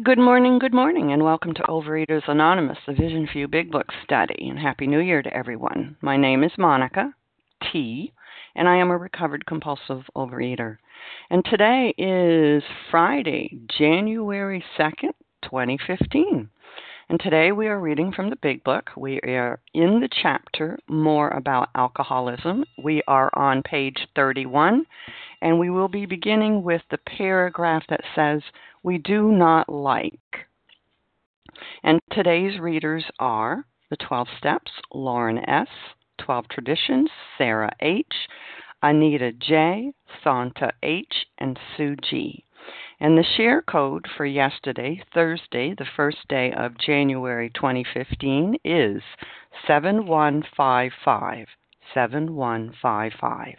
Good morning, good morning, and welcome to Overeaters Anonymous, the Vision for You Big Book study. And Happy New Year to everyone. My name is Monica T, and I am a recovered compulsive overeater. And today is Friday, January 2nd, 2015. And today we are reading from the Big Book. We are in the chapter More About Alcoholism. We are on page 31, and we will be beginning with the paragraph that says, We do not like. And today's readers are The 12 Steps, Lauren S., 12 Traditions, Sarah H., Anita J., Santa H., and Sue G. And the share code for yesterday, Thursday, the first day of January 2015, is 7155. 7155.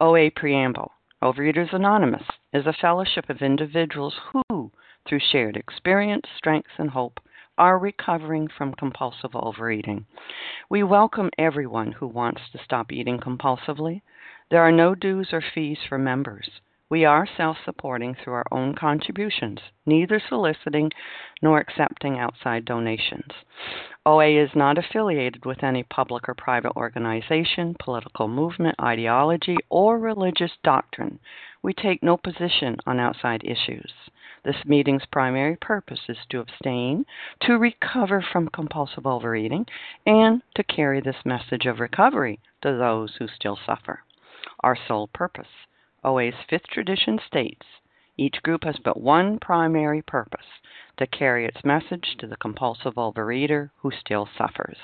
OA Preamble Overeaters Anonymous is a fellowship of individuals who, through shared experience, strength, and hope, are recovering from compulsive overeating. We welcome everyone who wants to stop eating compulsively. There are no dues or fees for members. We are self supporting through our own contributions, neither soliciting nor accepting outside donations. OA is not affiliated with any public or private organization, political movement, ideology, or religious doctrine. We take no position on outside issues. This meeting's primary purpose is to abstain, to recover from compulsive overeating, and to carry this message of recovery to those who still suffer. Our sole purpose OA's fifth tradition states each group has but one primary purpose to carry its message to the compulsive overeater who still suffers.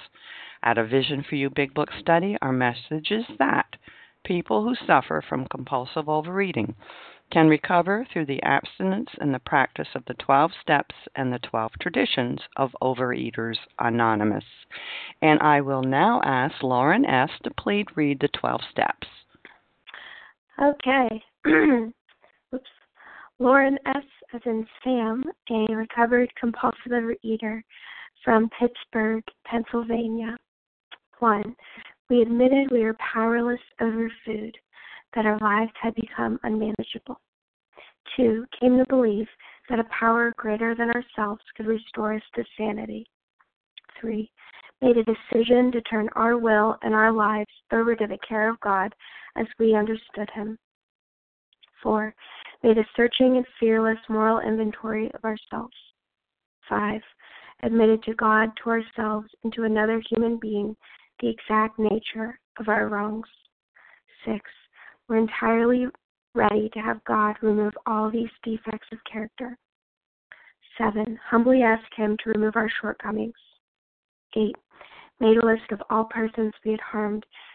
At a Vision for You Big Book study, our message is that people who suffer from compulsive overeating can recover through the abstinence and the practice of the 12 steps and the 12 traditions of Overeaters Anonymous. And I will now ask Lauren S. to please read the 12 steps. Okay. Oops. Lauren S., as in Sam, a recovered compulsive overeater from Pittsburgh, Pennsylvania. 1. We admitted we were powerless over food, that our lives had become unmanageable. 2. Came the belief that a power greater than ourselves could restore us to sanity. 3. Made a decision to turn our will and our lives over to the care of God as we understood him. 4. Made a searching and fearless moral inventory of ourselves. 5. Admitted to God, to ourselves, and to another human being the exact nature of our wrongs. 6. We're entirely ready to have God remove all these defects of character. 7. Humbly ask Him to remove our shortcomings. 8. Made a list of all persons we had harmed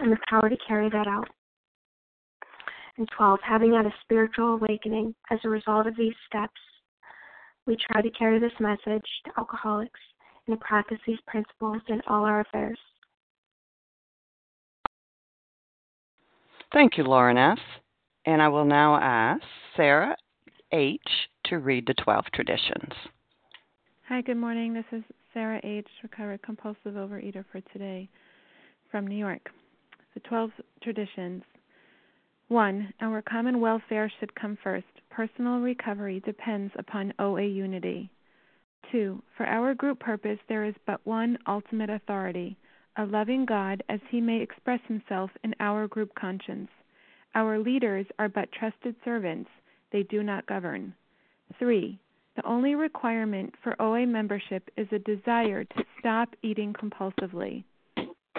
and the power to carry that out. And 12, having had a spiritual awakening as a result of these steps, we try to carry this message to alcoholics and to practice these principles in all our affairs. Thank you, Lauren S. And I will now ask Sarah H. to read the 12 traditions. Hi, good morning. This is Sarah H., recovered compulsive overeater for today from New York. The 12 traditions. 1. Our common welfare should come first. Personal recovery depends upon OA unity. 2. For our group purpose, there is but one ultimate authority a loving God as he may express himself in our group conscience. Our leaders are but trusted servants, they do not govern. 3. The only requirement for OA membership is a desire to stop eating compulsively.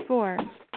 4.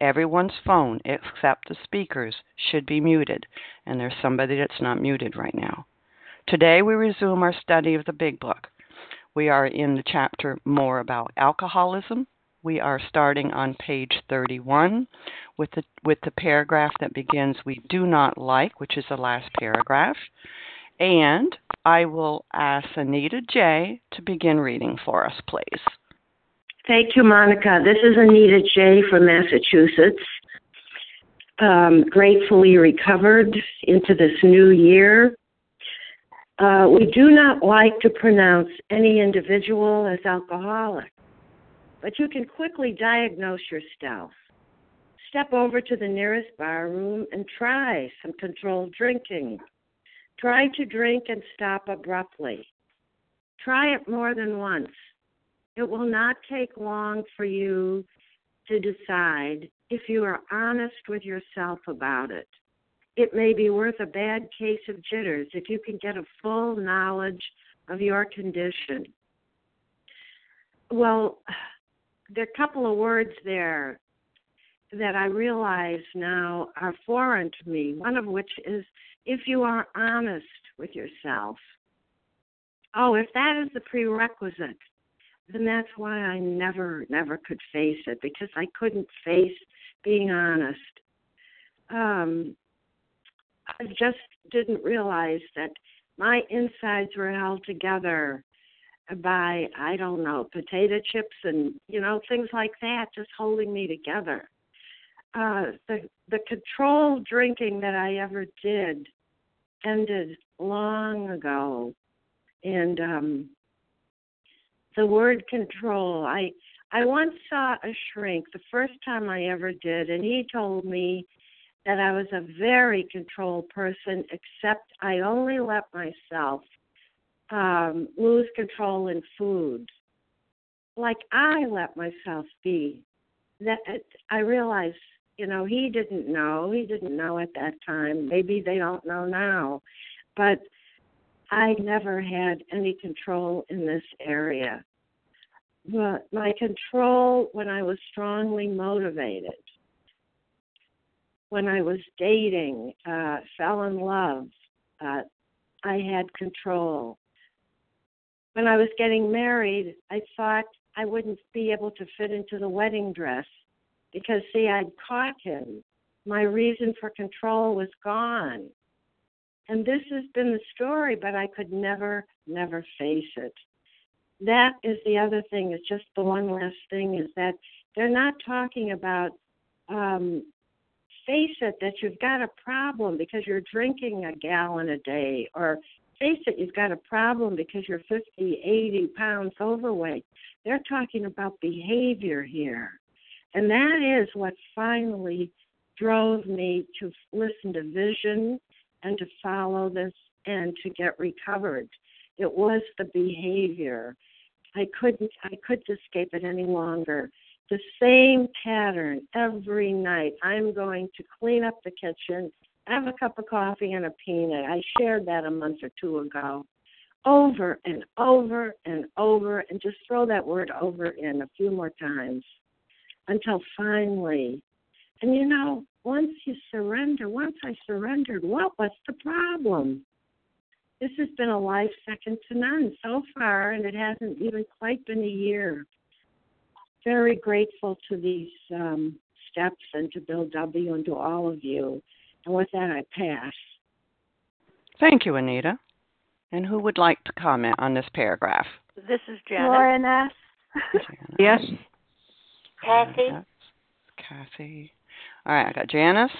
everyone's phone except the speaker's should be muted, and there's somebody that's not muted right now. Today we resume our study of the Big Book. We are in the chapter More About Alcoholism. We are starting on page 31 with the, with the paragraph that begins, We do not like, which is the last paragraph. And I will ask Anita J. to begin reading for us, please. Thank you, Monica. This is Anita J. from Massachusetts. Um, gratefully recovered into this new year. Uh, we do not like to pronounce any individual as alcoholic, but you can quickly diagnose yourself. Step over to the nearest bar room and try some controlled drinking. Try to drink and stop abruptly. Try it more than once. It will not take long for you to decide if you are honest with yourself about it it may be worth a bad case of jitters if you can get a full knowledge of your condition. Well, there are a couple of words there that I realize now are foreign to me, one of which is if you are honest with yourself. Oh, if that is the prerequisite, then that's why I never, never could face it because I couldn't face being honest. Um, I just didn't realize that my insides were held together by I don't know potato chips and you know things like that, just holding me together. Uh, the the controlled drinking that I ever did ended long ago, and um, the word control. I I once saw a shrink the first time I ever did, and he told me that I was a very controlled person, except I only let myself um, lose control in food. Like I let myself be. That I realized, you know, he didn't know. He didn't know at that time. Maybe they don't know now, but I never had any control in this area. But my control when I was strongly motivated when I was dating, uh, fell in love, uh, I had control. When I was getting married, I thought I wouldn't be able to fit into the wedding dress because, see, I'd caught him. My reason for control was gone. And this has been the story, but I could never, never face it. That is the other thing, is just the one last thing, is that They're not talking about um, face it that you've got a problem because you're drinking a gallon a day, or face it, you've got a problem because you're 50, 80 pounds overweight. They're talking about behavior here. And that is what finally drove me to listen to vision and to follow this and to get recovered. It was the behavior. I couldn't I couldn't escape it any longer. The same pattern every night. I'm going to clean up the kitchen, have a cup of coffee and a peanut. I shared that a month or two ago. Over and over and over and just throw that word over in a few more times until finally and you know, once you surrender, once I surrendered, what was the problem? This has been a life second to none so far, and it hasn't even quite been a year. Very grateful to these um, steps and to Bill W. and to all of you. And with that, I pass. Thank you, Anita. And who would like to comment on this paragraph? This is Janet. Lauren S. yes. Kathy. Kathy. All right, I got Janice,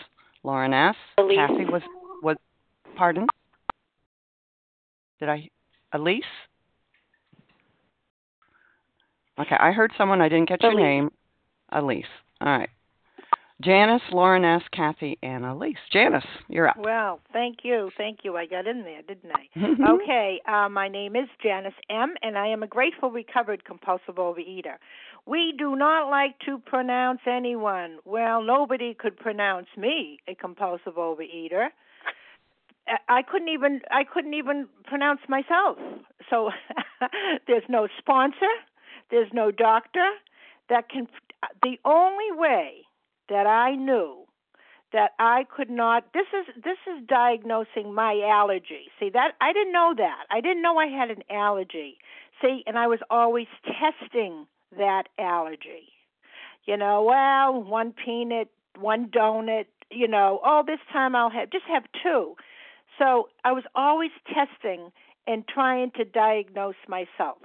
Lauren S. Elise. Kathy was was pardon? Did I Elise? Okay, I heard someone I didn't catch your name. Elise. All right. Janice, Lauren S, Kathy, and Elise. Janice, you're up. Well, thank you, thank you. I got in there, didn't I? okay, uh, my name is Janice M, and I am a grateful recovered compulsive overeater. We do not like to pronounce anyone. Well, nobody could pronounce me a compulsive overeater. I- couldn't even I couldn't even pronounce myself. So there's no sponsor, there's no doctor that can. The only way that I knew that I could not this is this is diagnosing my allergy. See that I didn't know that. I didn't know I had an allergy. See, and I was always testing that allergy. You know, well, one peanut, one donut, you know, oh this time I'll have just have two. So I was always testing and trying to diagnose myself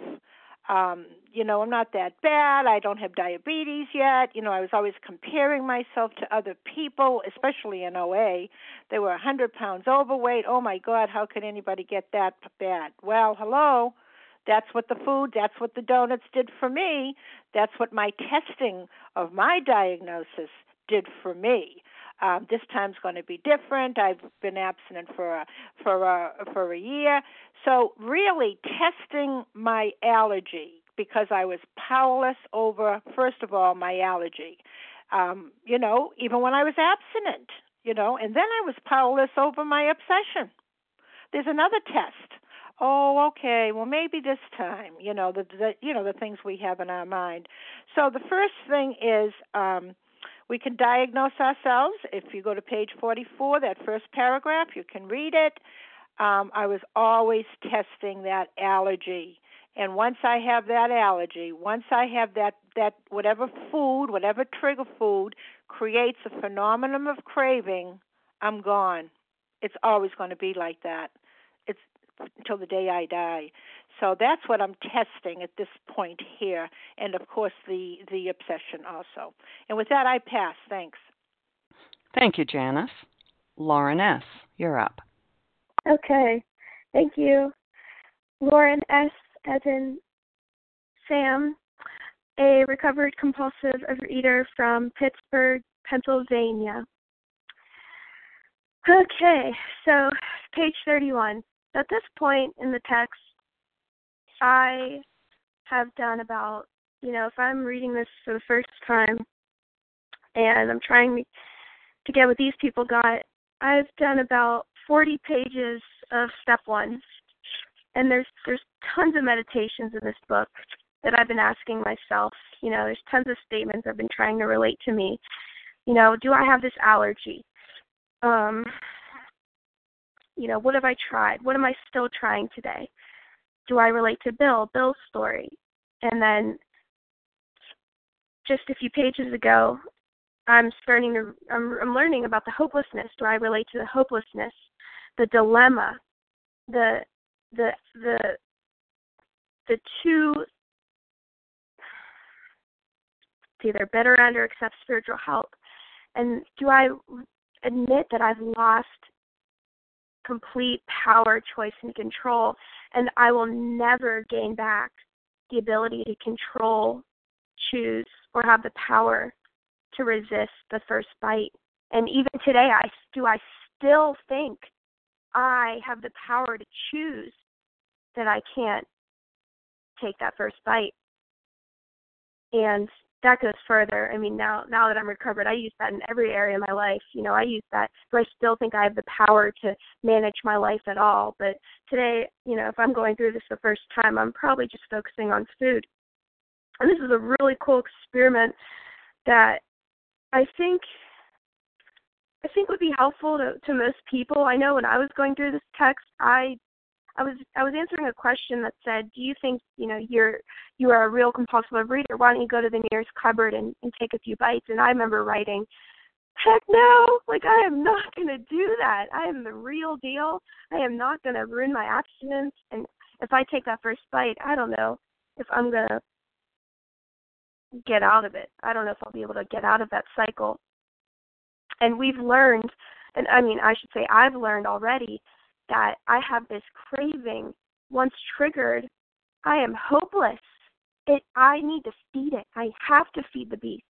um, you know, I'm not that bad. I don't have diabetes yet. You know, I was always comparing myself to other people, especially in OA. They were a 100 pounds overweight. Oh my God, how could anybody get that bad? Well, hello. That's what the food, that's what the donuts did for me. That's what my testing of my diagnosis did for me. Um, this time's going to be different. I've been abstinent for a, for a, for a year, so really testing my allergy because I was powerless over first of all my allergy. Um, you know, even when I was abstinent, you know, and then I was powerless over my obsession. There's another test. Oh, okay. Well, maybe this time, you know, the, the you know the things we have in our mind. So the first thing is um, we can diagnose ourselves. If you go to page 44, that first paragraph, you can read it. Um, I was always testing that allergy. And once I have that allergy, once I have that, that whatever food, whatever trigger food creates a phenomenon of craving, I'm gone. It's always going to be like that. It's until the day I die. So that's what I'm testing at this point here, and of course the the obsession also. And with that, I pass. Thanks. Thank you, Janice. Lauren S, you're up. Okay. Thank you. Lauren S. as in Sam, a recovered compulsive overeater from Pittsburgh, Pennsylvania. Okay, so page 31. At this point in the text, I have done about, you know, if I'm reading this for the first time and I'm trying to get what these people got, I've done about 40 pages of step one. And there's there's tons of meditations in this book that I've been asking myself. You know, there's tons of statements I've been trying to relate to me. You know, do I have this allergy? Um, you know, what have I tried? What am I still trying today? Do I relate to Bill, Bill's story? And then just a few pages ago, I'm starting to I'm, I'm learning about the hopelessness. Do I relate to the hopelessness, the dilemma, the the the the two either better end or accept spiritual help. And do I admit that I've lost complete power, choice, and control, and I will never gain back the ability to control, choose, or have the power to resist the first bite. And even today, I do I still think I have the power to choose that I can't take that first bite. And that goes further. I mean, now now that I'm recovered, I use that in every area of my life. You know, I use that. Do I still think I have the power to manage my life at all? But today, you know, if I'm going through this the first time, I'm probably just focusing on food. And this is a really cool experiment that I think I think would be helpful to, to most people. I know when I was going through this text, I I was I was answering a question that said, "Do you think you know you're you are a real compulsive reader? Why don't you go to the nearest cupboard and, and take a few bites?" And I remember writing, "Heck no! Like I am not going to do that. I am the real deal. I am not going to ruin my abstinence. And if I take that first bite, I don't know if I'm going to get out of it. I don't know if I'll be able to get out of that cycle." And we've learned, and I mean, I should say, I've learned already that I have this craving. Once triggered, I am hopeless. It I need to feed it. I have to feed the beast.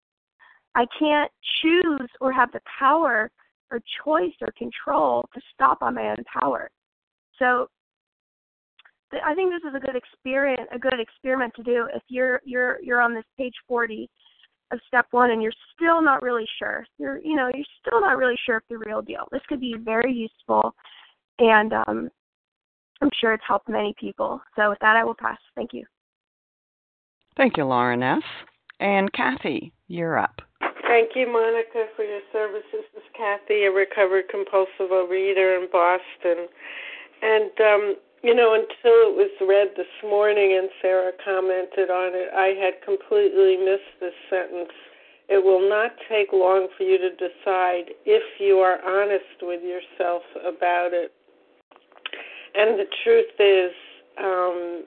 I can't choose or have the power or choice or control to stop on my own power. So I think this is a good experience, a good experiment to do if you're you're you're on this page 40 of step 1 and you're still not really sure. You're you know, you're still not really sure if the real deal. This could be very useful and um, I'm sure it's helped many people. So with that, I will pass. Thank you. Thank you, Lauren S. And Kathy, you're up. Thank you, Monica, for your services. This is Kathy, a recovered compulsive overeater in Boston. And, um, you know, until it was read this morning and Sarah commented on it, I had completely missed this sentence. It will not take long for you to decide if you are honest with yourself about it. And the truth is, um,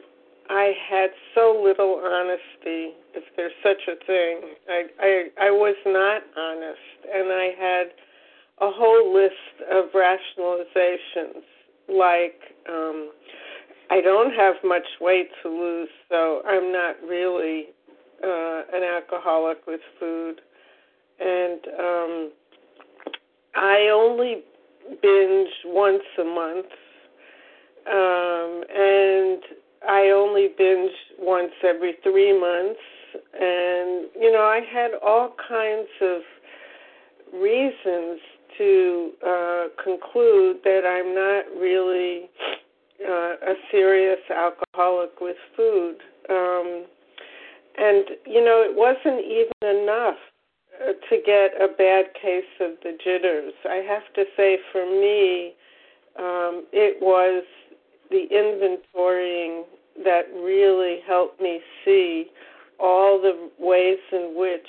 I had so little honesty, if there's such a thing. I, I I was not honest, and I had a whole list of rationalizations like um, I don't have much weight to lose, so I'm not really uh, an alcoholic with food, and um, I only binge once a month um, and I only binge once every three months. And, you know, I had all kinds of reasons to uh, conclude that I'm not really uh, a serious alcoholic with food. Um, and, you know, it wasn't even enough uh, to get a bad case of the jitters. I have to say, for me, um, it was the inventorying that really helped me see all the ways in which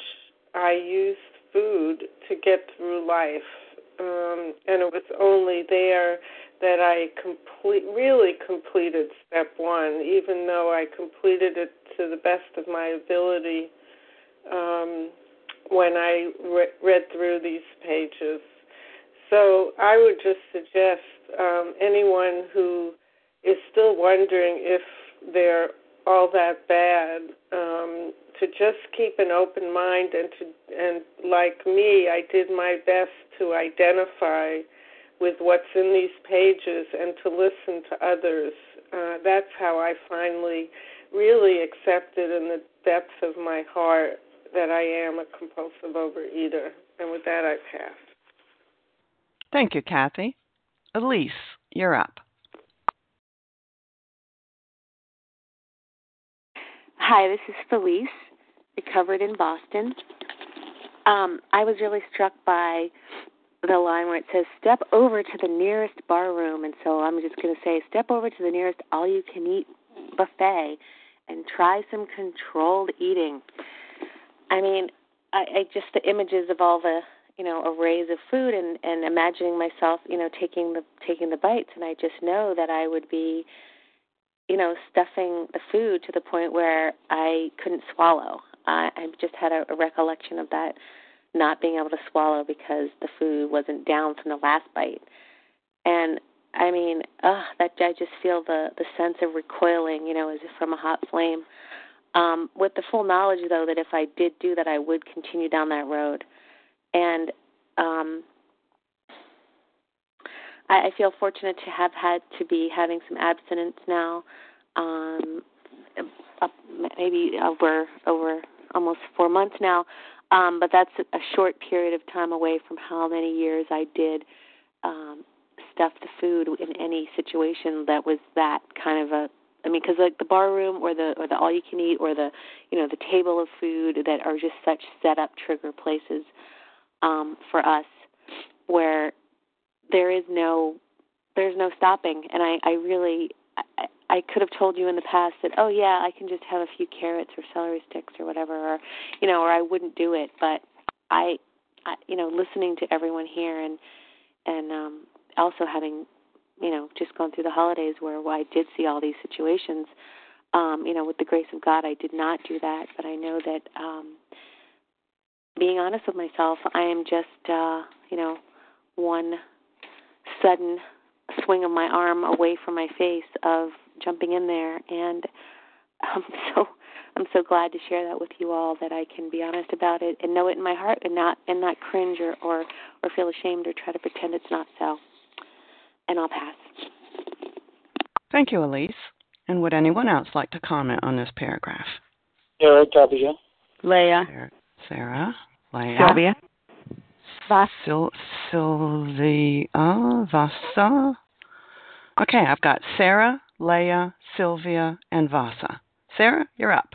I used food to get through life. Um, and it was only there that I complete, really completed step one, even though I completed it to the best of my ability um, when I re- read through these pages. So I would just suggest um, anyone who is still wondering if they're all that bad. Um, to just keep an open mind and to and like me, I did my best to identify with what's in these pages and to listen to others. Uh, that's how I finally really accepted in the depths of my heart that I am a compulsive overeater. And with that, I pass. Thank you, Kathy. Elise, you're up. Hi, this is Felice, recovered in Boston. Um, I was really struck by the line where it says, step over to the nearest bar room. And so I'm just going to say, step over to the nearest all you can eat buffet and try some controlled eating. I mean, I, I just the images of all the you know arrays of food and and imagining myself you know taking the taking the bites and I just know that I would be you know, stuffing the food to the point where I couldn't swallow. I, I just had a, a recollection of that not being able to swallow because the food wasn't down from the last bite. And I mean, uh, that I just feel the the sense of recoiling, you know, as if from a hot flame. Um, with the full knowledge, though, that if I did do that, I would continue down that road. And um, I, I feel fortunate to have had to be having some abstinence now, um, up maybe over over almost four months now. Um, but that's a short period of time away from how many years I did um, stuff the food in any situation that was that kind of a I mean, because like the bar room or the or the all you can eat or the you know the table of food that are just such set up trigger places um, for us, where there is no there's no stopping, and I I really I, I could have told you in the past that oh yeah I can just have a few carrots or celery sticks or whatever or you know or I wouldn't do it, but I, I you know listening to everyone here and and um also having you know just gone through the holidays where I did see all these situations um you know with the grace of God I did not do that. But I know that um being honest with myself I am just uh you know one sudden swing of my arm away from my face of jumping in there and I'm so I'm so glad to share that with you all that I can be honest about it and know it in my heart and not and not cringe or or, or feel ashamed or try to pretend it's not so and I'll pass. Thank you, Elise. And would anyone else like to comment on this paragraph? Sarah W. Leah. Sarah, Sarah Leah. Sylvia. Sil- Sylvia Vasa. Okay, I've got Sarah, Leah, Sylvia, and Vasa. Sarah, you're up.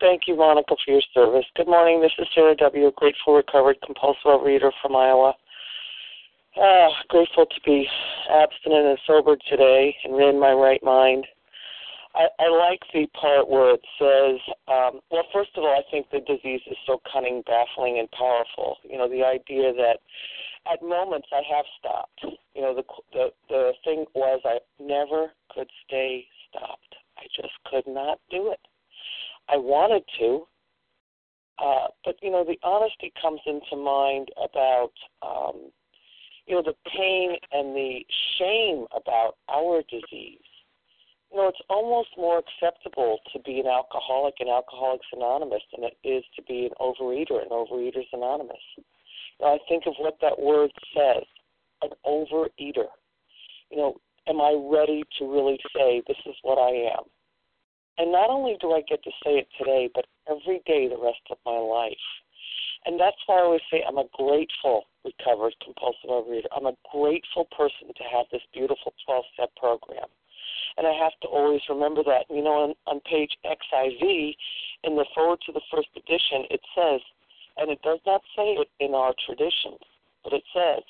Thank you, Monica, for your service. Good morning. This is Sarah W., grateful recovered compulsive overeater from Iowa. Ah, grateful to be abstinent and sober today and in my right mind. I, I like the part where it says, um, well, first of all, I think the disease is so cunning, baffling, and powerful. You know, the idea that at moments I have stopped. You know, the the the thing was I never could stay stopped. I just could not do it. I wanted to, uh, but you know, the honesty comes into mind about um, you know, the pain and the shame about our disease. Know, it's almost more acceptable to be an alcoholic in Alcoholics Anonymous than it is to be an overeater in Overeaters Anonymous. Know, I think of what that word says, an overeater. You know, am I ready to really say this is what I am? And not only do I get to say it today, but every day the rest of my life. And that's why I always say I'm a grateful recovered compulsive overeater. I'm a grateful person to have this beautiful 12 step program. And I have to always remember that. You know, on, on page XIV, in the foreword to the first edition, it says, and it does not say it in our traditions, but it says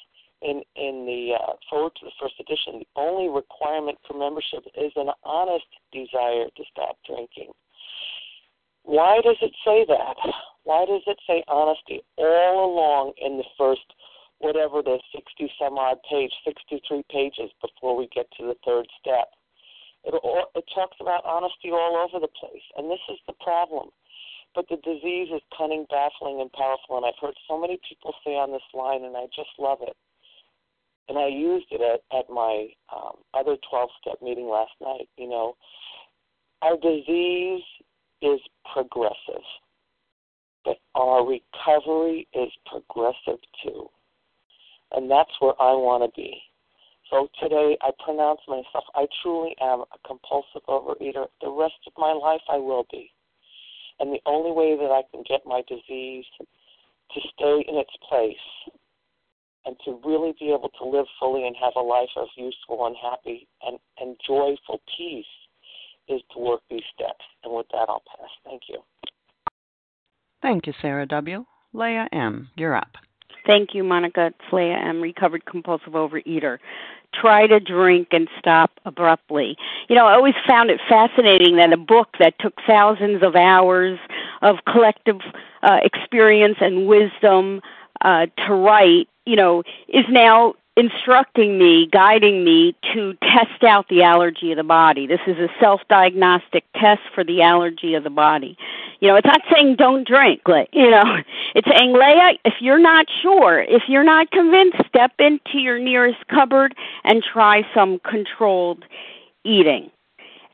in, in the uh, foreword to the first edition, the only requirement for membership is an honest desire to stop drinking. Why does it say that? Why does it say honesty all along in the first, whatever the 60 some odd page, 63 pages before we get to the third step? It, it talks about honesty all over the place, and this is the problem. But the disease is cunning, baffling, and powerful, and I've heard so many people say on this line, and I just love it. And I used it at, at my um, other 12 step meeting last night. You know, our disease is progressive, but our recovery is progressive too. And that's where I want to be. So today I pronounce myself, I truly am a compulsive overeater. The rest of my life I will be. And the only way that I can get my disease to stay in its place and to really be able to live fully and have a life of useful and happy and, and joyful peace is to work these steps. And with that, I'll pass. Thank you. Thank you, Sarah W. Leah M., you're up. Thank you, Monica. It's Leah M., recovered compulsive overeater. Try to drink and stop abruptly. You know, I always found it fascinating that a book that took thousands of hours of collective uh, experience and wisdom uh, to write, you know, is now instructing me, guiding me to test out the allergy of the body. This is a self diagnostic test for the allergy of the body. You know, it's not saying don't drink, like, you know, it's saying, Leah, if you're not sure, if you're not convinced, step into your nearest cupboard and try some controlled eating.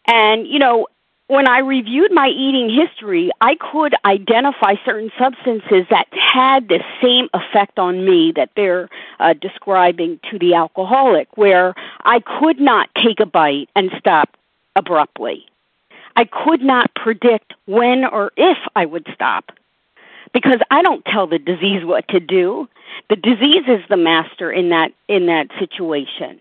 And, you know, when I reviewed my eating history, I could identify certain substances that had the same effect on me that they're uh, describing to the alcoholic, where I could not take a bite and stop abruptly. I could not predict when or if I would stop because I don't tell the disease what to do. The disease is the master in that in that situation.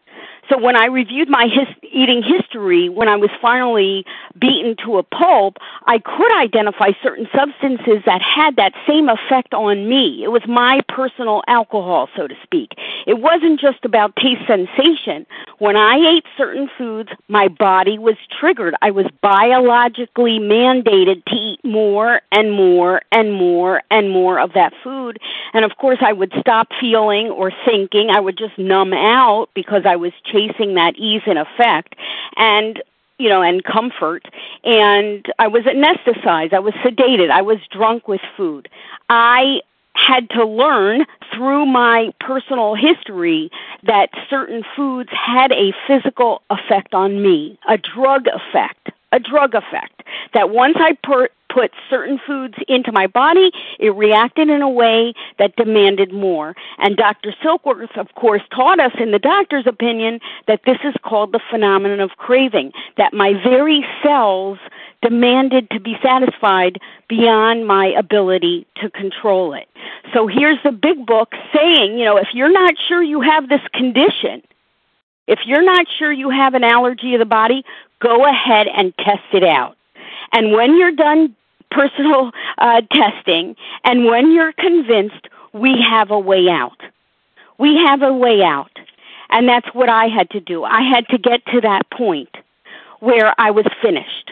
So when I reviewed my his, eating history, when I was finally beaten to a pulp, I could identify certain substances that had that same effect on me. It was my personal alcohol, so to speak. It wasn't just about taste sensation. When I ate certain foods, my body was triggered. I was biologically mandated to eat more and more and more and more of that food. And of course, I would stop feeling or thinking. I would just numb out because I was chasing chasing that ease and effect and you know, and comfort. And I was anesthetized. I was sedated. I was drunk with food. I had to learn through my personal history that certain foods had a physical effect on me, a drug effect, a drug effect. That once I per- put certain foods into my body, it reacted in a way that demanded more. And Dr. Silkworth, of course, taught us, in the doctor's opinion, that this is called the phenomenon of craving, that my very cells demanded to be satisfied beyond my ability to control it. So here's the big book saying, you know, if you're not sure you have this condition, if you're not sure you have an allergy of the body, go ahead and test it out. And when you're done personal uh, testing, and when you're convinced, we have a way out. We have a way out. And that's what I had to do. I had to get to that point where I was finished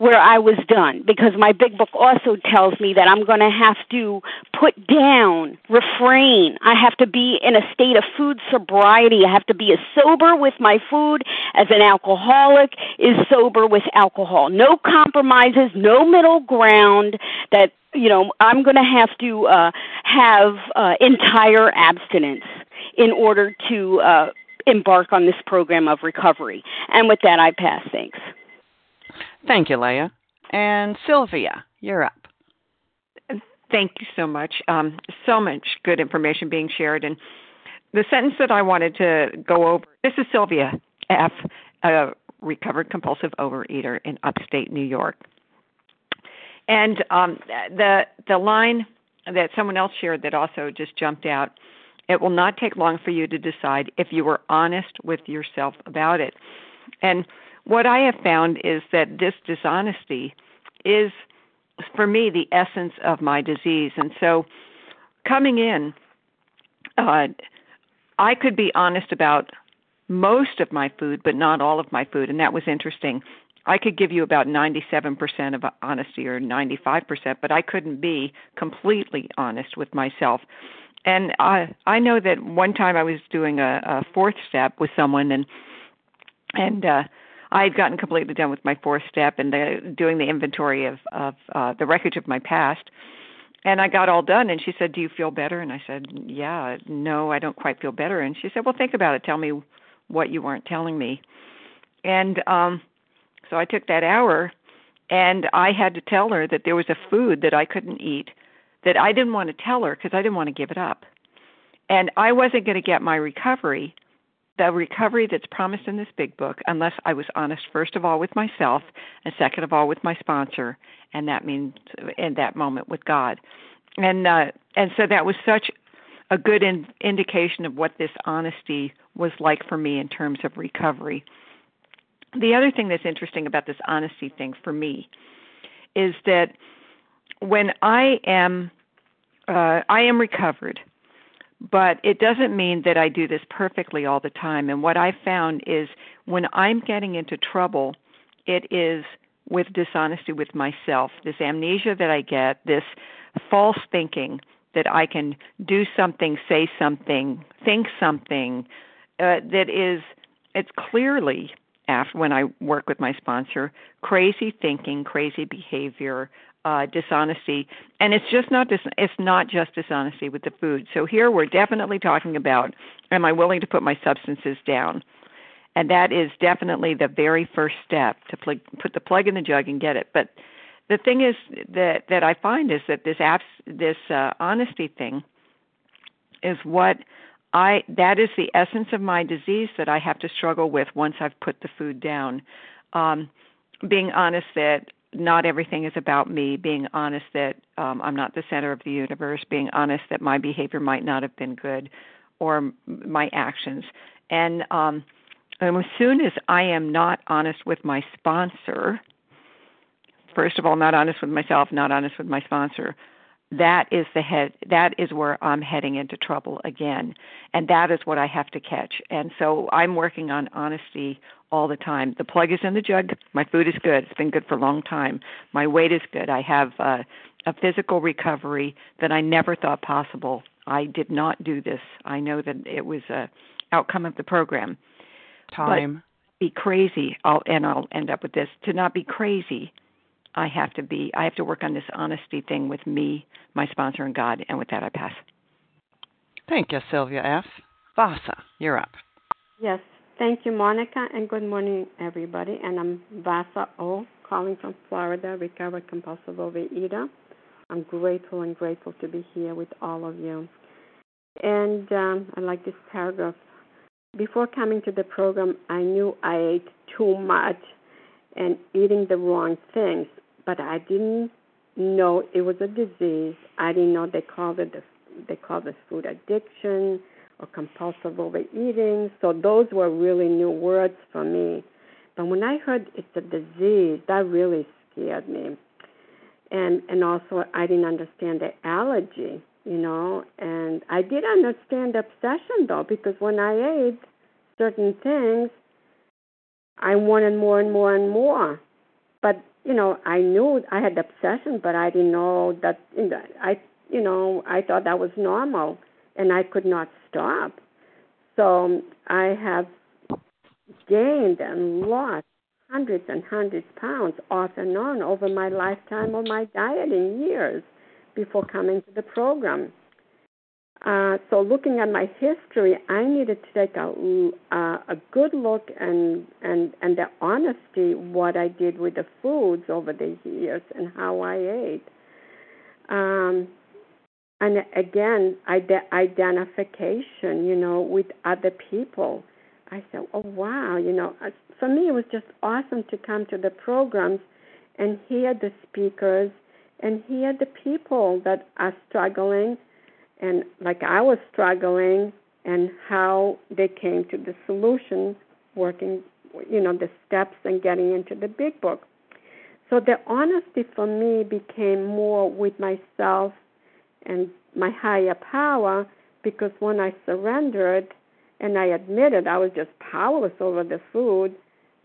where I was done because my big book also tells me that I'm going to have to put down, refrain. I have to be in a state of food sobriety. I have to be as sober with my food as an alcoholic is sober with alcohol. No compromises, no middle ground that you know I'm going to have to uh have uh entire abstinence in order to uh embark on this program of recovery. And with that I pass. Thanks. Thank you, Leah. And Sylvia, you're up. Thank you so much. Um, so much good information being shared. And the sentence that I wanted to go over this is Sylvia F., a recovered compulsive overeater in upstate New York. And um, the the line that someone else shared that also just jumped out. It will not take long for you to decide if you were honest with yourself about it. And what I have found is that this dishonesty is, for me, the essence of my disease. And so, coming in, uh, I could be honest about most of my food, but not all of my food, and that was interesting. I could give you about 97% of honesty or 95%, but I couldn't be completely honest with myself. And I I know that one time I was doing a, a fourth step with someone and and uh I had gotten completely done with my fourth step and the, doing the inventory of of uh, the wreckage of my past. And I got all done, and she said, "Do you feel better?" And I said, "Yeah, no, I don't quite feel better." And she said, "Well, think about it. Tell me what you weren't telling me." And um so I took that hour, and I had to tell her that there was a food that I couldn't eat that I didn't want to tell her because I didn't want to give it up. And I wasn't going to get my recovery the recovery that's promised in this big book unless I was honest first of all with myself and second of all with my sponsor and that means in that moment with God. And uh and so that was such a good in, indication of what this honesty was like for me in terms of recovery. The other thing that's interesting about this honesty thing for me is that when I am uh, I am recovered, but it doesn't mean that I do this perfectly all the time. And what I found is when I'm getting into trouble, it is with dishonesty with myself, this amnesia that I get, this false thinking that I can do something, say something, think something uh, that is it's clearly after when I work with my sponsor, crazy thinking, crazy behavior, uh, dishonesty, and it's just not dis- it's not just dishonesty with the food. So here we're definitely talking about: Am I willing to put my substances down? And that is definitely the very first step to plug, put the plug in the jug and get it. But the thing is that that I find is that this abs- this uh, honesty thing is what I that is the essence of my disease that I have to struggle with once I've put the food down. Um, being honest that not everything is about me. Being honest that um, I'm not the center of the universe. Being honest that my behavior might not have been good, or my actions. And um, and as soon as I am not honest with my sponsor, first of all, not honest with myself, not honest with my sponsor, that is the head that is where I'm heading into trouble again. And that is what I have to catch. And so I'm working on honesty all the time. The plug is in the jug. My food is good. It's been good for a long time. My weight is good. I have uh, a physical recovery that I never thought possible. I did not do this. I know that it was a outcome of the program. Time. But be crazy. I'll and I'll end up with this. To not be crazy I have to be I have to work on this honesty thing with me, my sponsor and God, and with that I pass. Thank you, Sylvia F. Vasa, you're up. Yes. Thank you, Monica, and good morning, everybody. And I'm Vasa O, calling from Florida, recovered compulsive overeater. I'm grateful and grateful to be here with all of you. And um, I like this paragraph. Before coming to the program, I knew I ate too much and eating the wrong things but I didn't know it was a disease. I didn't know they called it the, they called it food addiction or compulsive overeating. So those were really new words for me. But when I heard it's a disease, that really scared me. And and also I didn't understand the allergy, you know, and I did understand obsession though because when I ate certain things, I wanted more and more and more. But you know, I knew I had obsession, but I didn't know that. You know, I, you know, I thought that was normal, and I could not stop. So I have gained and lost hundreds and hundreds pounds off and on over my lifetime of my dieting years before coming to the program. Uh, so looking at my history, I needed to take a uh, a good look and and and the honesty what I did with the foods over the years and how I ate. Um, and again, ide- identification, you know, with other people. I said, oh wow, you know, uh, for me it was just awesome to come to the programs and hear the speakers and hear the people that are struggling and like I was struggling and how they came to the solution working you know the steps and getting into the big book so the honesty for me became more with myself and my higher power because when I surrendered and I admitted I was just powerless over the food,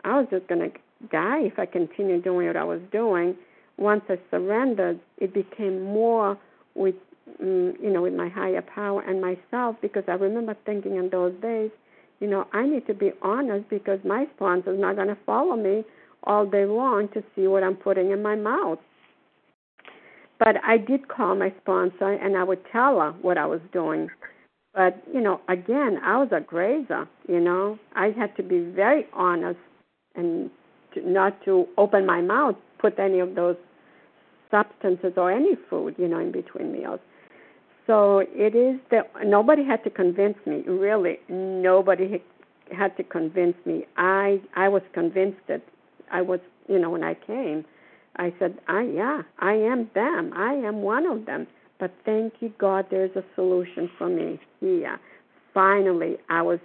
I was just going to die if I continued doing what I was doing. Once I surrendered, it became more with mm, you know, with my higher power and myself because I remember thinking in those days, you know, I need to be honest because my sponsor's not going to follow me all day long to see what I'm putting in my mouth. But I did call my sponsor and I would tell her what I was doing. But, you know, again, I was a grazer, you know. I had to be very honest and to, not to open my mouth, put any of those substances or any food, you know, in between meals. So it is that nobody had to convince me. Really, nobody had to convince me. I I was convinced that I was, you know, when I came, I said, "I yeah, I am them. I am one of them." But thank you God, there's a solution for me here. Finally, I was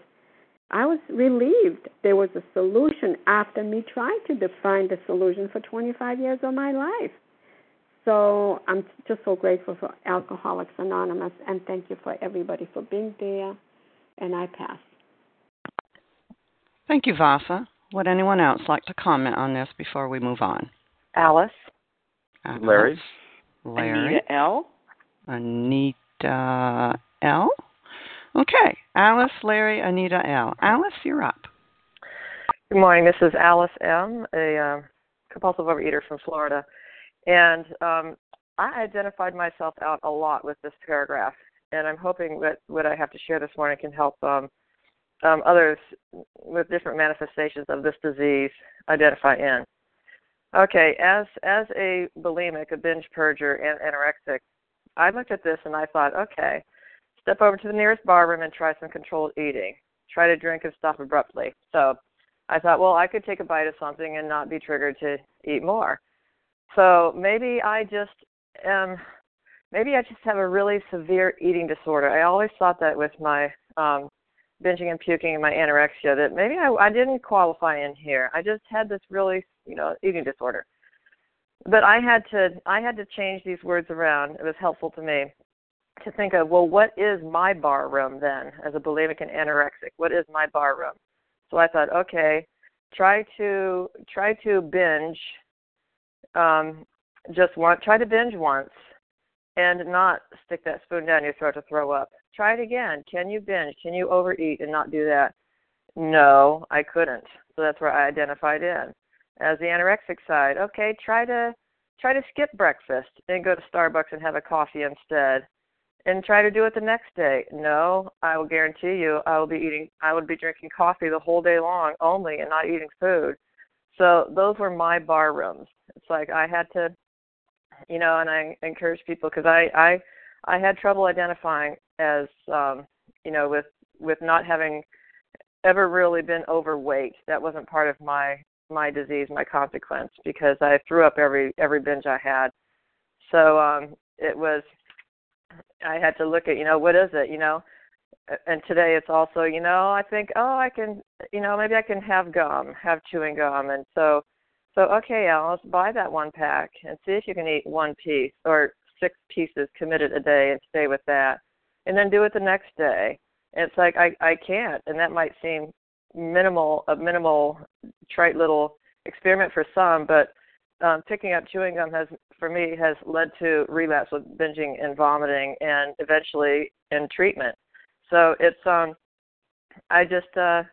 I was relieved there was a solution after me trying to find the solution for 25 years of my life. So I'm just so grateful for Alcoholics Anonymous and thank you for everybody for being there. And I pass. Thank you, Vasa. Would anyone else like to comment on this before we move on? Alice. Alice. Larry. Larry. Anita L. Anita Anita L. Okay, Alice, Larry, Anita L. Alice, you're up. Good morning. This is Alice M., a uh, compulsive overeater from Florida. And um, I identified myself out a lot with this paragraph. And I'm hoping that what I have to share this morning can help um, um, others with different manifestations of this disease identify in. Okay, as as a bulimic, a binge purger, and anorexic, I looked at this and I thought, okay, step over to the nearest bar room and try some controlled eating. Try to drink and stop abruptly. So I thought, well, I could take a bite of something and not be triggered to eat more. So maybe I just am, maybe I just have a really severe eating disorder. I always thought that with my um, binging and puking and my anorexia that maybe I, I didn't qualify in here. I just had this really, you know, eating disorder. But I had to, I had to change these words around. It was helpful to me to think of, well, what is my bar room then as a bulimic and anorexic? What is my bar room? So I thought, okay, try to try to binge um, just one. Try to binge once, and not stick that spoon down your throat to throw up. Try it again. Can you binge? Can you overeat and not do that? No, I couldn't. So that's where I identified in. As the anorexic side, okay, try to try to skip breakfast and go to Starbucks and have a coffee instead and try to do it the next day. No, I will guarantee you I will be eating I would be drinking coffee the whole day long only and not eating food. So those were my bar rooms. It's like I had to you know, and I encourage people because I I I had trouble identifying as um you know with with not having ever really been overweight. That wasn't part of my my disease, my consequence because I threw up every every binge I had. So um it was I had to look at, you know, what is it, you know? And today it's also, you know, I think, oh, I can, you know, maybe I can have gum, have chewing gum, and so, so okay, Alice, buy that one pack and see if you can eat one piece or six pieces committed a day and stay with that, and then do it the next day. And it's like I I can't, and that might seem minimal, a minimal, trite little experiment for some, but um, picking up chewing gum has, for me, has led to relapse with binging and vomiting, and eventually in treatment. So it's um, I just uh,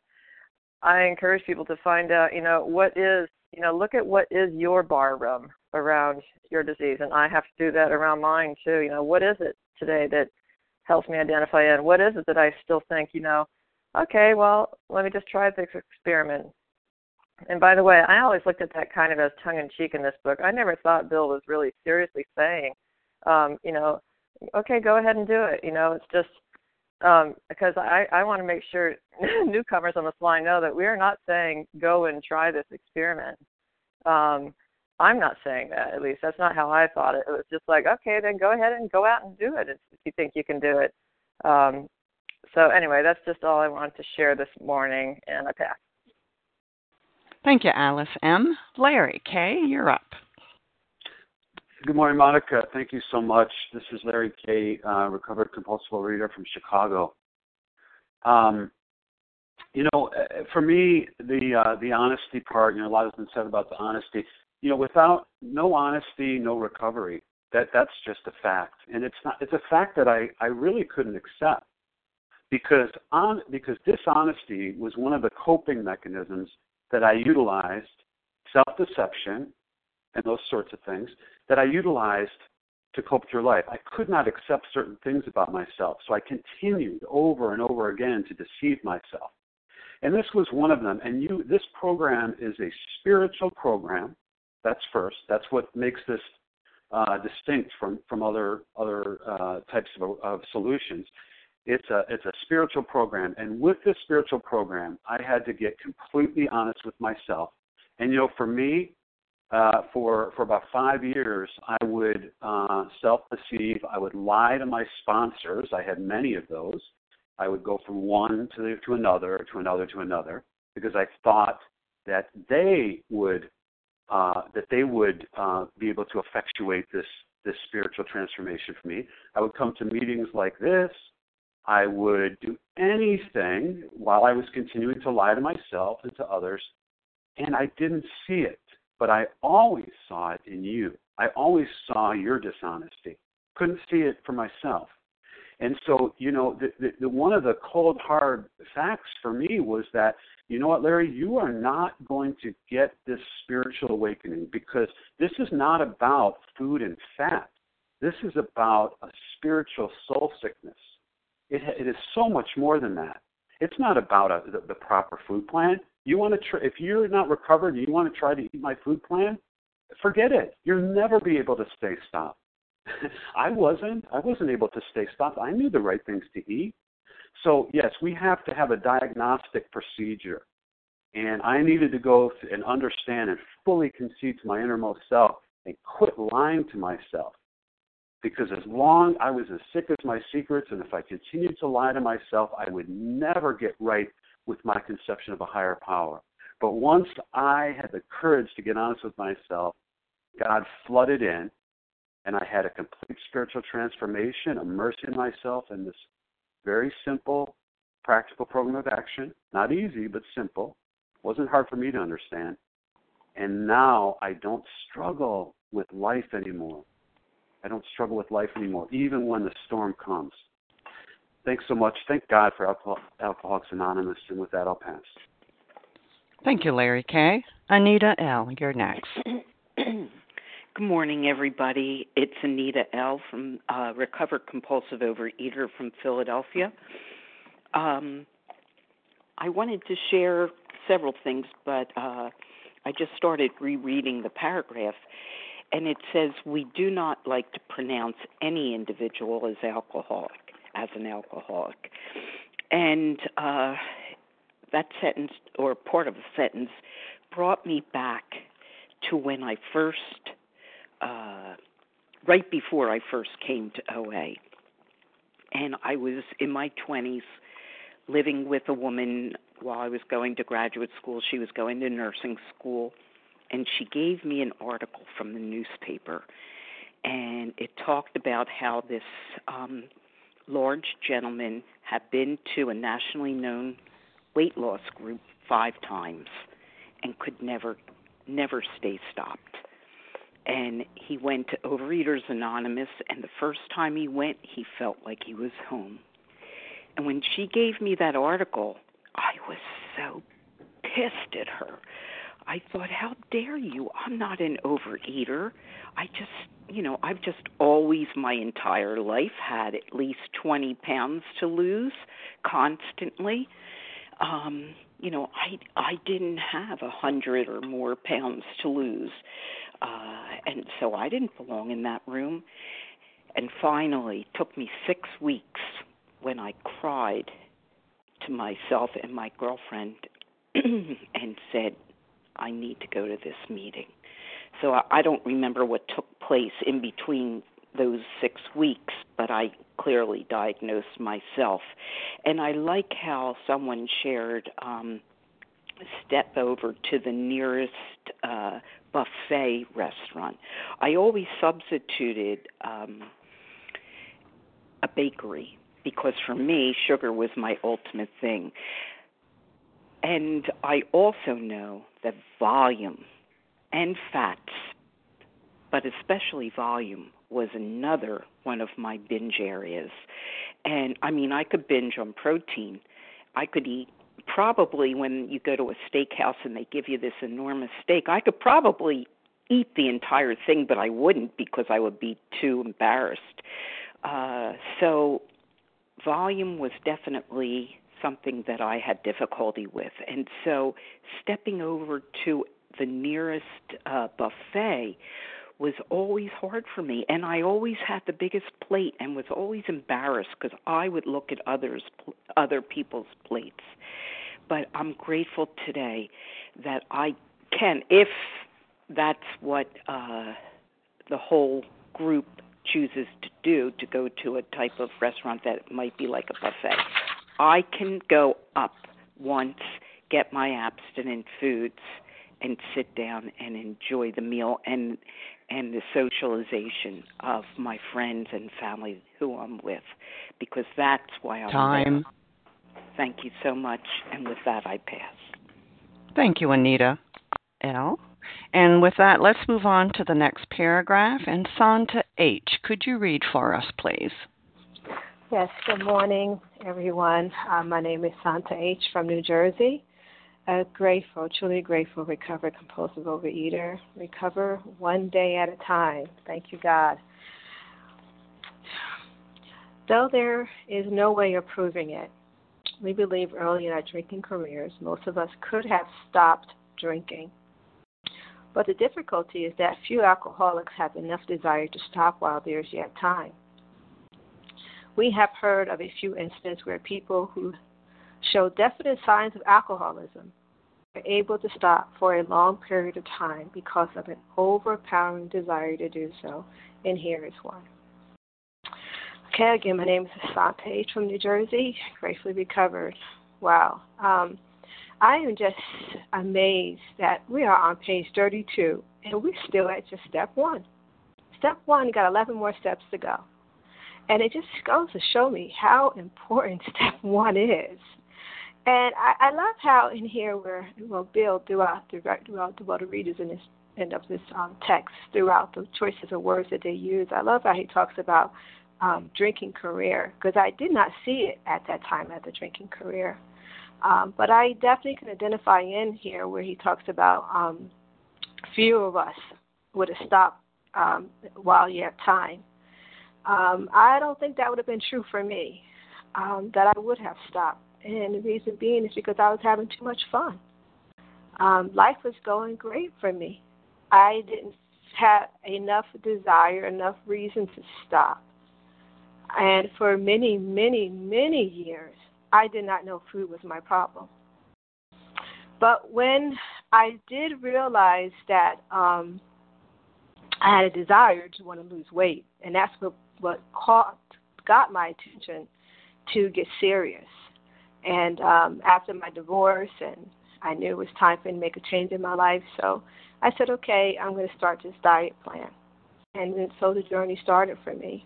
I encourage people to find out, you know, what is, you know, look at what is your bar room around your disease, and I have to do that around mine too. You know, what is it today that helps me identify And What is it that I still think, you know, okay, well, let me just try this experiment and by the way, I always looked at that kind of as tongue in cheek in this book. I never thought Bill was really seriously saying, um, you know, okay, go ahead and do it. You know, it's just um, because I, I want to make sure newcomers on the fly know that we are not saying go and try this experiment. Um, I'm not saying that, at least. That's not how I thought it. It was just like, okay, then go ahead and go out and do it if you think you can do it. Um, so, anyway, that's just all I wanted to share this morning, and I pass. Thank you, Alice M. Larry K., you're up. Good morning, Monica. Thank you so much. This is Larry K., uh, recovered compulsive reader from Chicago. Um, you know, uh, for me, the uh, the honesty part, you know, a lot has been said about the honesty. You know, without no honesty, no recovery. That that's just a fact, and it's not. It's a fact that I I really couldn't accept because on because dishonesty was one of the coping mechanisms that I utilized, self deception, and those sorts of things, that I utilized to cope through life. I could not accept certain things about myself, so I continued over and over again to deceive myself. And this was one of them. And you, this program is a spiritual program. That's first. That's what makes this uh, distinct from from other other uh, types of, of solutions. It's a it's a spiritual program, and with this spiritual program, I had to get completely honest with myself. And you know, for me, uh, for for about five years, I would uh, self-deceive. I would lie to my sponsors. I had many of those. I would go from one to to another, to another, to another, because I thought that they would uh, that they would uh, be able to effectuate this this spiritual transformation for me. I would come to meetings like this. I would do anything while I was continuing to lie to myself and to others, and I didn't see it, but I always saw it in you. I always saw your dishonesty. Couldn't see it for myself. And so, you know, the, the, the one of the cold hard facts for me was that, you know what, Larry, you are not going to get this spiritual awakening because this is not about food and fat. This is about a spiritual soul sickness. It, it is so much more than that. It's not about a, the, the proper food plan. You want to try, if you're not recovered and you want to try to eat my food plan, forget it. You'll never be able to stay stopped. I wasn't. I wasn't able to stay stopped. I knew the right things to eat. So yes, we have to have a diagnostic procedure. And I needed to go and understand and fully concede to my innermost self and quit lying to myself. Because as long I was as sick as my secrets, and if I continued to lie to myself, I would never get right with my conception of a higher power. But once I had the courage to get honest with myself, God flooded in, and I had a complete spiritual transformation, immersing myself in this very simple, practical program of action. Not easy, but simple. Wasn't hard for me to understand. And now I don't struggle with life anymore. I don't struggle with life anymore, even when the storm comes. Thanks so much. Thank God for Alcohol- Alcoholics Anonymous. And with that, I'll pass. Thank you, Larry K. Anita L., you're next. Good morning, everybody. It's Anita L. from uh, Recovered Compulsive Overeater from Philadelphia. Um, I wanted to share several things, but uh, I just started rereading the paragraph, and it says, We do not like to pronounce any individual as alcoholic, as an alcoholic. And uh, that sentence, or part of the sentence, brought me back to when I first uh, right before I first came to OA. And I was in my 20s living with a woman while I was going to graduate school. She was going to nursing school. And she gave me an article from the newspaper. And it talked about how this um, large gentleman had been to a nationally known weight loss group five times and could never, never stay stopped and he went to Overeaters Anonymous, and the first time he went, he felt like he was home. And when she gave me that article, I was so pissed at her. I thought, how dare you? I'm not an overeater. I just, you know, I've just always my entire life had at least 20 pounds to lose constantly. Um, you know, I I didn't have a hundred or more pounds to lose. Uh, and so I didn't belong in that room. And finally, took me six weeks when I cried to myself and my girlfriend and said, I need to go to this meeting. So I, I don't remember what took place in between those six weeks, but I clearly diagnosed myself. And I like how someone shared um, step over to the nearest uh, buffet restaurant. I always substituted um, a bakery because for me, sugar was my ultimate thing. And I also know that volume and fats, but especially volume, was another one of my binge areas. And I mean, I could binge on protein. I could eat probably when you go to a steakhouse and they give you this enormous steak, I could probably eat the entire thing, but I wouldn't because I would be too embarrassed. Uh, so, volume was definitely something that I had difficulty with. And so, stepping over to the nearest uh, buffet was always hard for me and I always had the biggest plate and was always embarrassed because I would look at others other people's plates but I'm grateful today that I can, if that's what uh, the whole group chooses to do, to go to a type of restaurant that might be like a buffet. I can go up once, get my abstinent foods, and sit down and enjoy the meal and and the socialization of my friends and family who I'm with, because that's why I'm Time. there. Thank you so much. And with that, I pass. Thank you, Anita L. And with that, let's move on to the next paragraph. And Santa H., could you read for us, please? Yes, good morning, everyone. Uh, my name is Santa H. from New Jersey. Uh, grateful, truly grateful, recovered compulsive overeater. Recover one day at a time. Thank you, God. Though there is no way of proving it, we believe early in our drinking careers, most of us could have stopped drinking. But the difficulty is that few alcoholics have enough desire to stop while there is yet time. We have heard of a few instances where people who show definite signs of alcoholism are able to stop for a long period of time because of an overpowering desire to do so, and here is one. Okay, again, my name is Asante from New Jersey, gratefully recovered. Wow. Um, I am just amazed that we are on page 32 and we're still at just step one. Step one, got 11 more steps to go. And it just goes to show me how important step one is. And I, I love how in here where well throughout throughout throughout the well, the readers in this end of this um, text throughout the choices of words that they use. I love how he talks about um, drinking career because I did not see it at that time as a drinking career. Um, but I definitely can identify in here where he talks about um, few of us would have stopped um, while you have time. Um, I don't think that would have been true for me, um, that I would have stopped. And the reason being is because I was having too much fun. Um, life was going great for me. I didn't have enough desire, enough reason to stop. And for many, many, many years, I did not know food was my problem. But when I did realize that um, I had a desire to want to lose weight, and that's what what caught got my attention to get serious. And um, after my divorce, and I knew it was time for me to make a change in my life, so I said, okay, I'm going to start this diet plan. And then, so the journey started for me.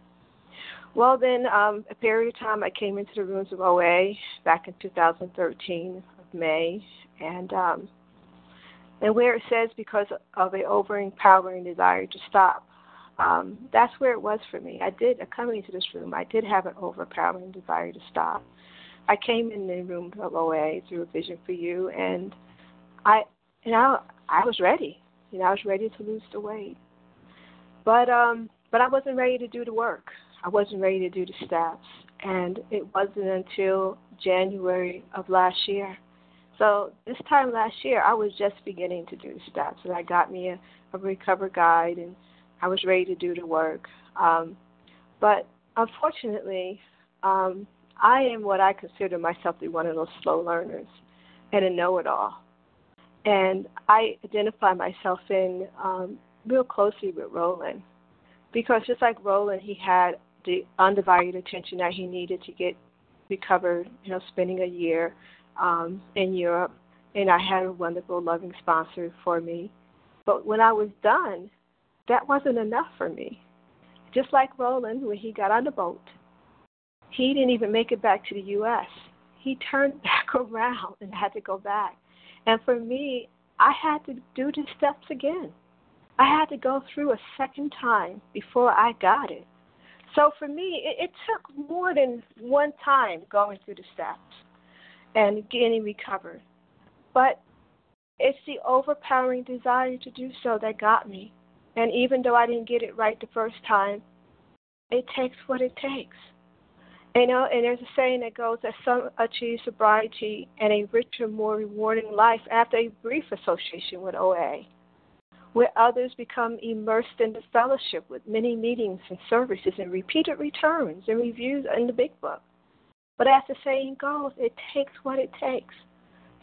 Well, then, um, a period of time, I came into the rooms of OA back in 2013 of May, and um, and where it says because of a overpowering desire to stop, um, that's where it was for me. I did coming into this room. I did have an overpowering desire to stop. I came in the room of OA through a vision for you, and I, you know, I was ready. You know, I was ready to lose the weight, but um, but I wasn't ready to do the work. I wasn't ready to do the steps, and it wasn't until January of last year. So this time last year, I was just beginning to do the steps, and I got me a, a recover guide and I was ready to do the work. Um, but unfortunately, um, I am what I consider myself to be one of those slow learners and a know it all. And I identify myself in um, real closely with Roland because just like Roland, he had the undivided attention that he needed to get recovered, you know, spending a year um, in Europe. And I had a wonderful, loving sponsor for me. But when I was done, that wasn't enough for me. Just like Roland, when he got on the boat, he didn't even make it back to the U.S. He turned back around and had to go back. And for me, I had to do the steps again. I had to go through a second time before I got it. So for me, it, it took more than one time going through the steps and getting recovered. But it's the overpowering desire to do so that got me. And even though I didn't get it right the first time, it takes what it takes. You know, and there's a saying that goes that some achieve sobriety and a richer, more rewarding life after a brief association with OA, where others become immersed in the fellowship with many meetings and services and repeated returns and reviews in the big book. But as the saying goes, it takes what it takes.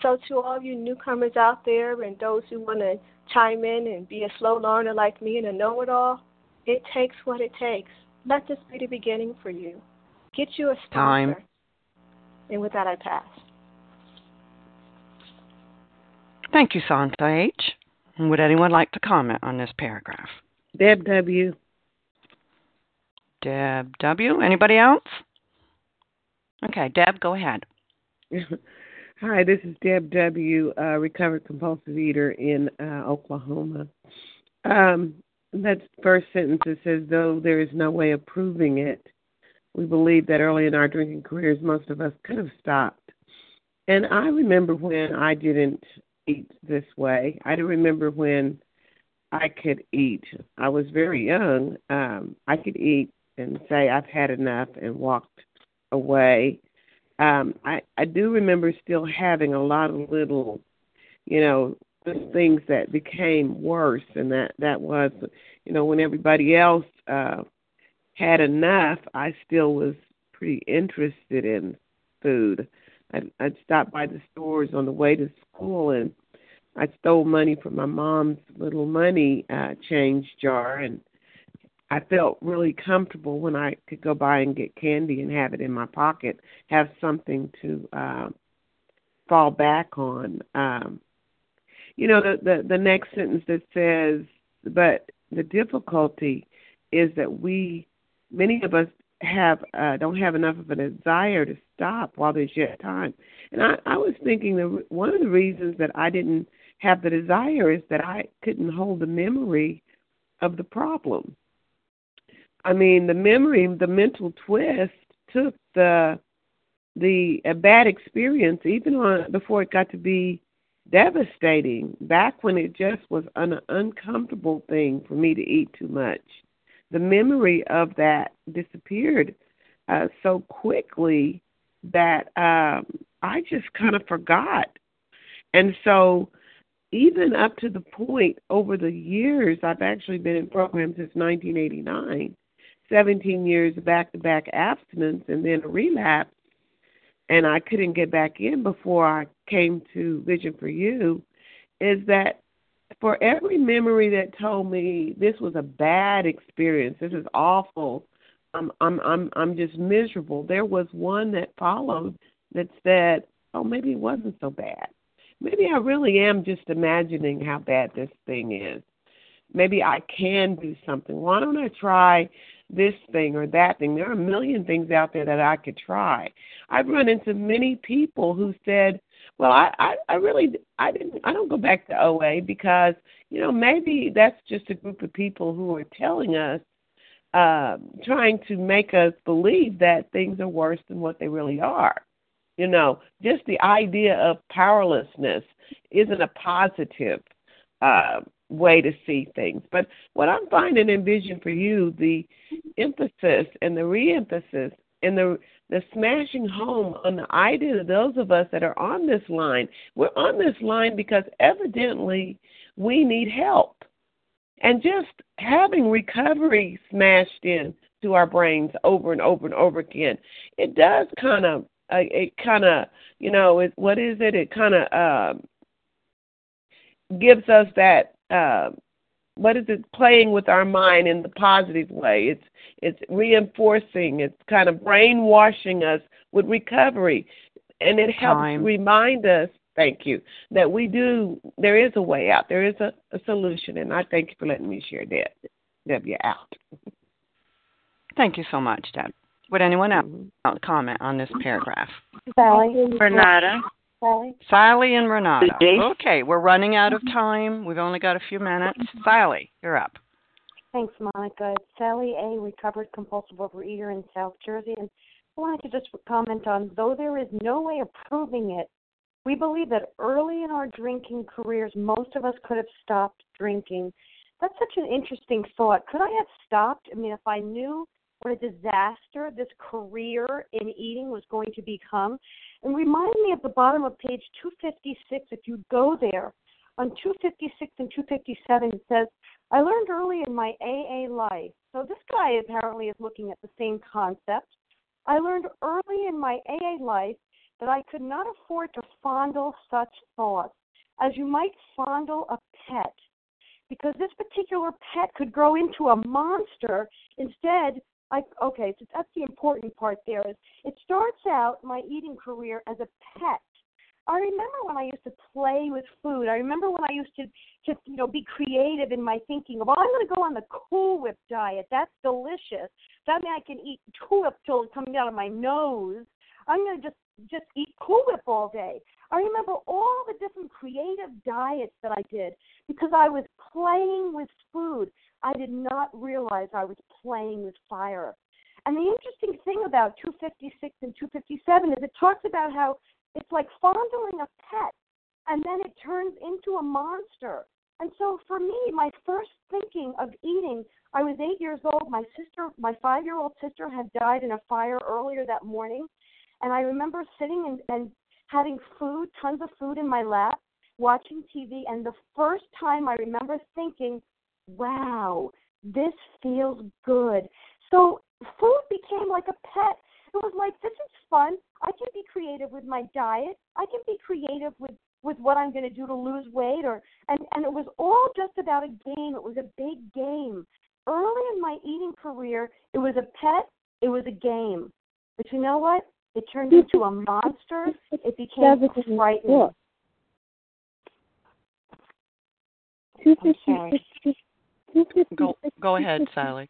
So, to all you newcomers out there and those who want to chime in and be a slow learner like me and a know it all, it takes what it takes. Let this be the beginning for you. Get you a sponsor. Time. And with that, I pass. Thank you, Santa H. Would anyone like to comment on this paragraph? Deb W. Deb W. Anybody else? Okay, Deb, go ahead. Hi, this is Deb W., uh, recovered compulsive eater in uh, Oklahoma. Um, that first sentence it says, though there is no way of proving it, we believe that early in our drinking careers, most of us could have stopped. And I remember when I didn't eat this way. I do remember when I could eat. I was very young. Um, I could eat and say I've had enough and walked away. Um, I I do remember still having a lot of little, you know, things that became worse, and that that was, you know, when everybody else uh, had enough, I still was pretty interested in food. I'd, I'd stop by the stores on the way to school and I stole money from my mom's little money uh change jar and I felt really comfortable when I could go by and get candy and have it in my pocket, have something to uh, fall back on. Um, you know, the, the the next sentence that says, "But the difficulty is that we, many of us, have uh, don't have enough of a desire to stop while there's yet time." And I, I was thinking that one of the reasons that I didn't have the desire is that I couldn't hold the memory of the problem. I mean, the memory, the mental twist took the the a bad experience even on before it got to be devastating. Back when it just was an uncomfortable thing for me to eat too much, the memory of that disappeared uh, so quickly that um, I just kind of forgot. And so even up to the point over the years, I've actually been in programs since 1989, 17 years back to back abstinence and then a relapse, and I couldn't get back in before I came to Vision for You, is that for every memory that told me this was a bad experience, this is awful, I'm I'm I'm I'm just miserable. There was one that followed that said, "Oh, maybe it wasn't so bad." maybe I really am just imagining how bad this thing is. Maybe I can do something. Why don't I try this thing or that thing? There are a million things out there that I could try. I've run into many people who said, "Well, I, I, I really, I didn't, I don't go back to OA because, you know, maybe that's just a group of people who are telling us, uh, trying to make us believe that things are worse than what they really are." You know, just the idea of powerlessness isn't a positive uh, way to see things. But what I'm finding in Vision for You, the emphasis and the re-emphasis and the the smashing home on the idea of those of us that are on this line. We're on this line because evidently we need help. And just having recovery smashed in to our brains over and over and over again, it does kind of uh, it kind of you know it, what is it it kind of um gives us that uh, what is it playing with our mind in the positive way it's it's reinforcing it's kind of brainwashing us with recovery and it helps Time. remind us thank you that we do there is a way out there is a, a solution and i thank you for letting me share that w out Thank you so much, Deb. Would anyone mm-hmm. else comment on this paragraph? Sally. Renata. Sally. Sally and Renata. Okay, we're running out of time. We've only got a few minutes. Mm-hmm. Sally, you're up. Thanks, Monica. It's Sally A., recovered compulsive overeater in South Jersey. And I wanted to just comment on though there is no way of proving it, we believe that early in our drinking careers, most of us could have stopped drinking. That's such an interesting thought. Could I have stopped? I mean, if I knew what a disaster this career in eating was going to become. And remind me at the bottom of page 256, if you go there, on 256 and 257, it says, I learned early in my AA life. So this guy apparently is looking at the same concept. I learned early in my AA life that I could not afford to fondle such thoughts as you might fondle a pet because this particular pet could grow into a monster. Instead, I okay, so that's the important part there is it starts out my eating career as a pet. I remember when I used to play with food. I remember when I used to just, you know, be creative in my thinking. Well, oh, I'm going to go on the Cool Whip diet. That's delicious. That means I can eat Cool Whip till it's coming out of my nose. I'm going to just just eat Cool Whip all day. I remember all the different creative diets that I did because I was playing with food. I did not realize I was playing with fire. And the interesting thing about 256 and 257 is it talks about how it's like fondling a pet and then it turns into a monster. And so for me, my first thinking of eating, I was eight years old. My sister, my five year old sister, had died in a fire earlier that morning. And I remember sitting and, and having food, tons of food in my lap, watching TV. And the first time I remember thinking, wow, this feels good. So food became like a pet. It was like, this is fun. I can be creative with my diet. I can be creative with with what I'm going to do to lose weight or and and it was all just about a game. It was a big game. Early in my eating career, it was a pet, it was a game. But you know what? It turned into a monster. It became frightening. Okay. Go go ahead, Sally.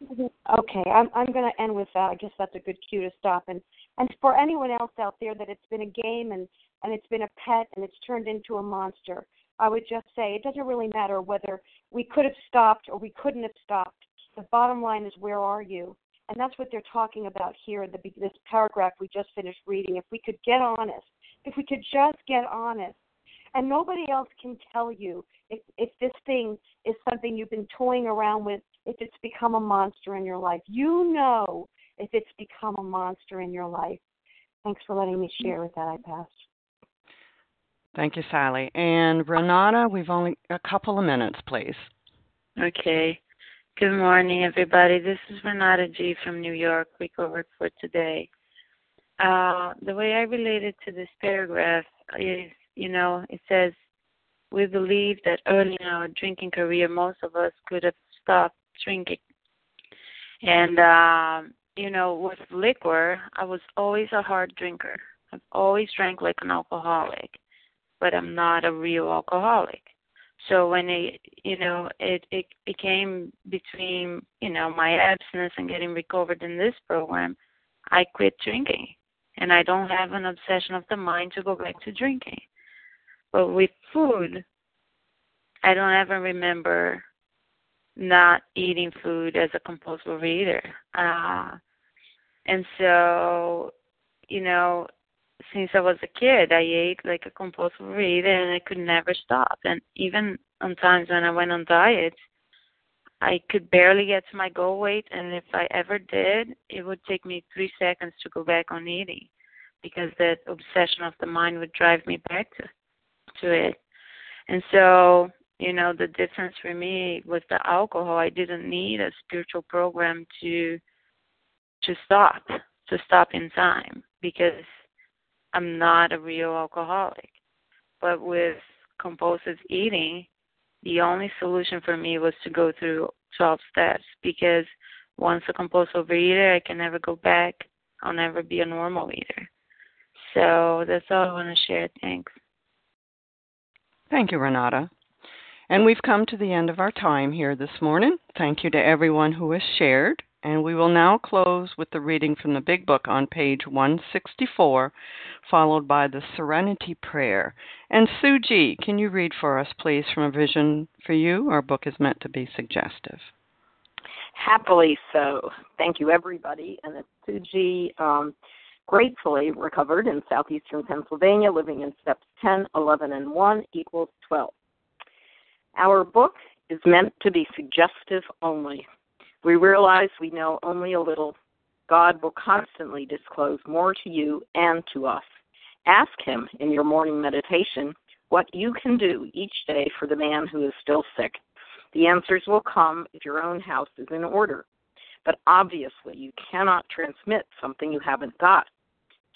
Okay, I'm I'm going to end with that. I guess that's a good cue to stop. And and for anyone else out there that it's been a game and and it's been a pet and it's turned into a monster, I would just say it doesn't really matter whether we could have stopped or we couldn't have stopped. The bottom line is where are you? And that's what they're talking about here in the, this paragraph we just finished reading. If we could get honest, if we could just get honest, and nobody else can tell you if if this thing is something you've been toying around with, if it's become a monster in your life. You know if it's become a monster in your life. Thanks for letting me share with that. I pass. Thank you, Sally. And Renata, we've only a couple of minutes, please. Okay. Good morning, everybody. This is Renata G. from New York, Recovered for Today. Uh, the way I related to this paragraph is, you know, it says, we believe that early in our drinking career, most of us could have stopped drinking. And, um, you know, with liquor, I was always a hard drinker. I've always drank like an alcoholic but I'm not a real alcoholic. So when it, you know, it it became between, you know, my abstinence and getting recovered in this program, I quit drinking, and I don't have an obsession of the mind to go back to drinking. But with food, I don't ever remember not eating food as a compulsive eater. Uh, and so, you know, since I was a kid, I ate like a compulsive eater and I could never stop. And even on times when I went on diets, I could barely get to my goal weight. And if I ever did, it would take me three seconds to go back on eating because that obsession of the mind would drive me back to, to it. And so, you know, the difference for me with the alcohol, I didn't need a spiritual program to to stop, to stop in time because I'm not a real alcoholic. But with compulsive eating, the only solution for me was to go through 12 steps because once a compulsive eater, I can never go back. I'll never be a normal eater. So that's all I want to share. Thanks. Thank you, Renata. And we've come to the end of our time here this morning. Thank you to everyone who has shared. And we will now close with the reading from the Big Book on page 164, followed by the Serenity Prayer. And Sue G., can you read for us, please, from A Vision for You? Our book is meant to be suggestive. Happily so. Thank you, everybody. And it's Sue G., um, gratefully recovered in southeastern Pennsylvania, living in steps 10, 11, and 1 equals 12. Our book is meant to be suggestive only. We realize we know only a little. God will constantly disclose more to you and to us. Ask Him in your morning meditation what you can do each day for the man who is still sick. The answers will come if your own house is in order. But obviously, you cannot transmit something you haven't got.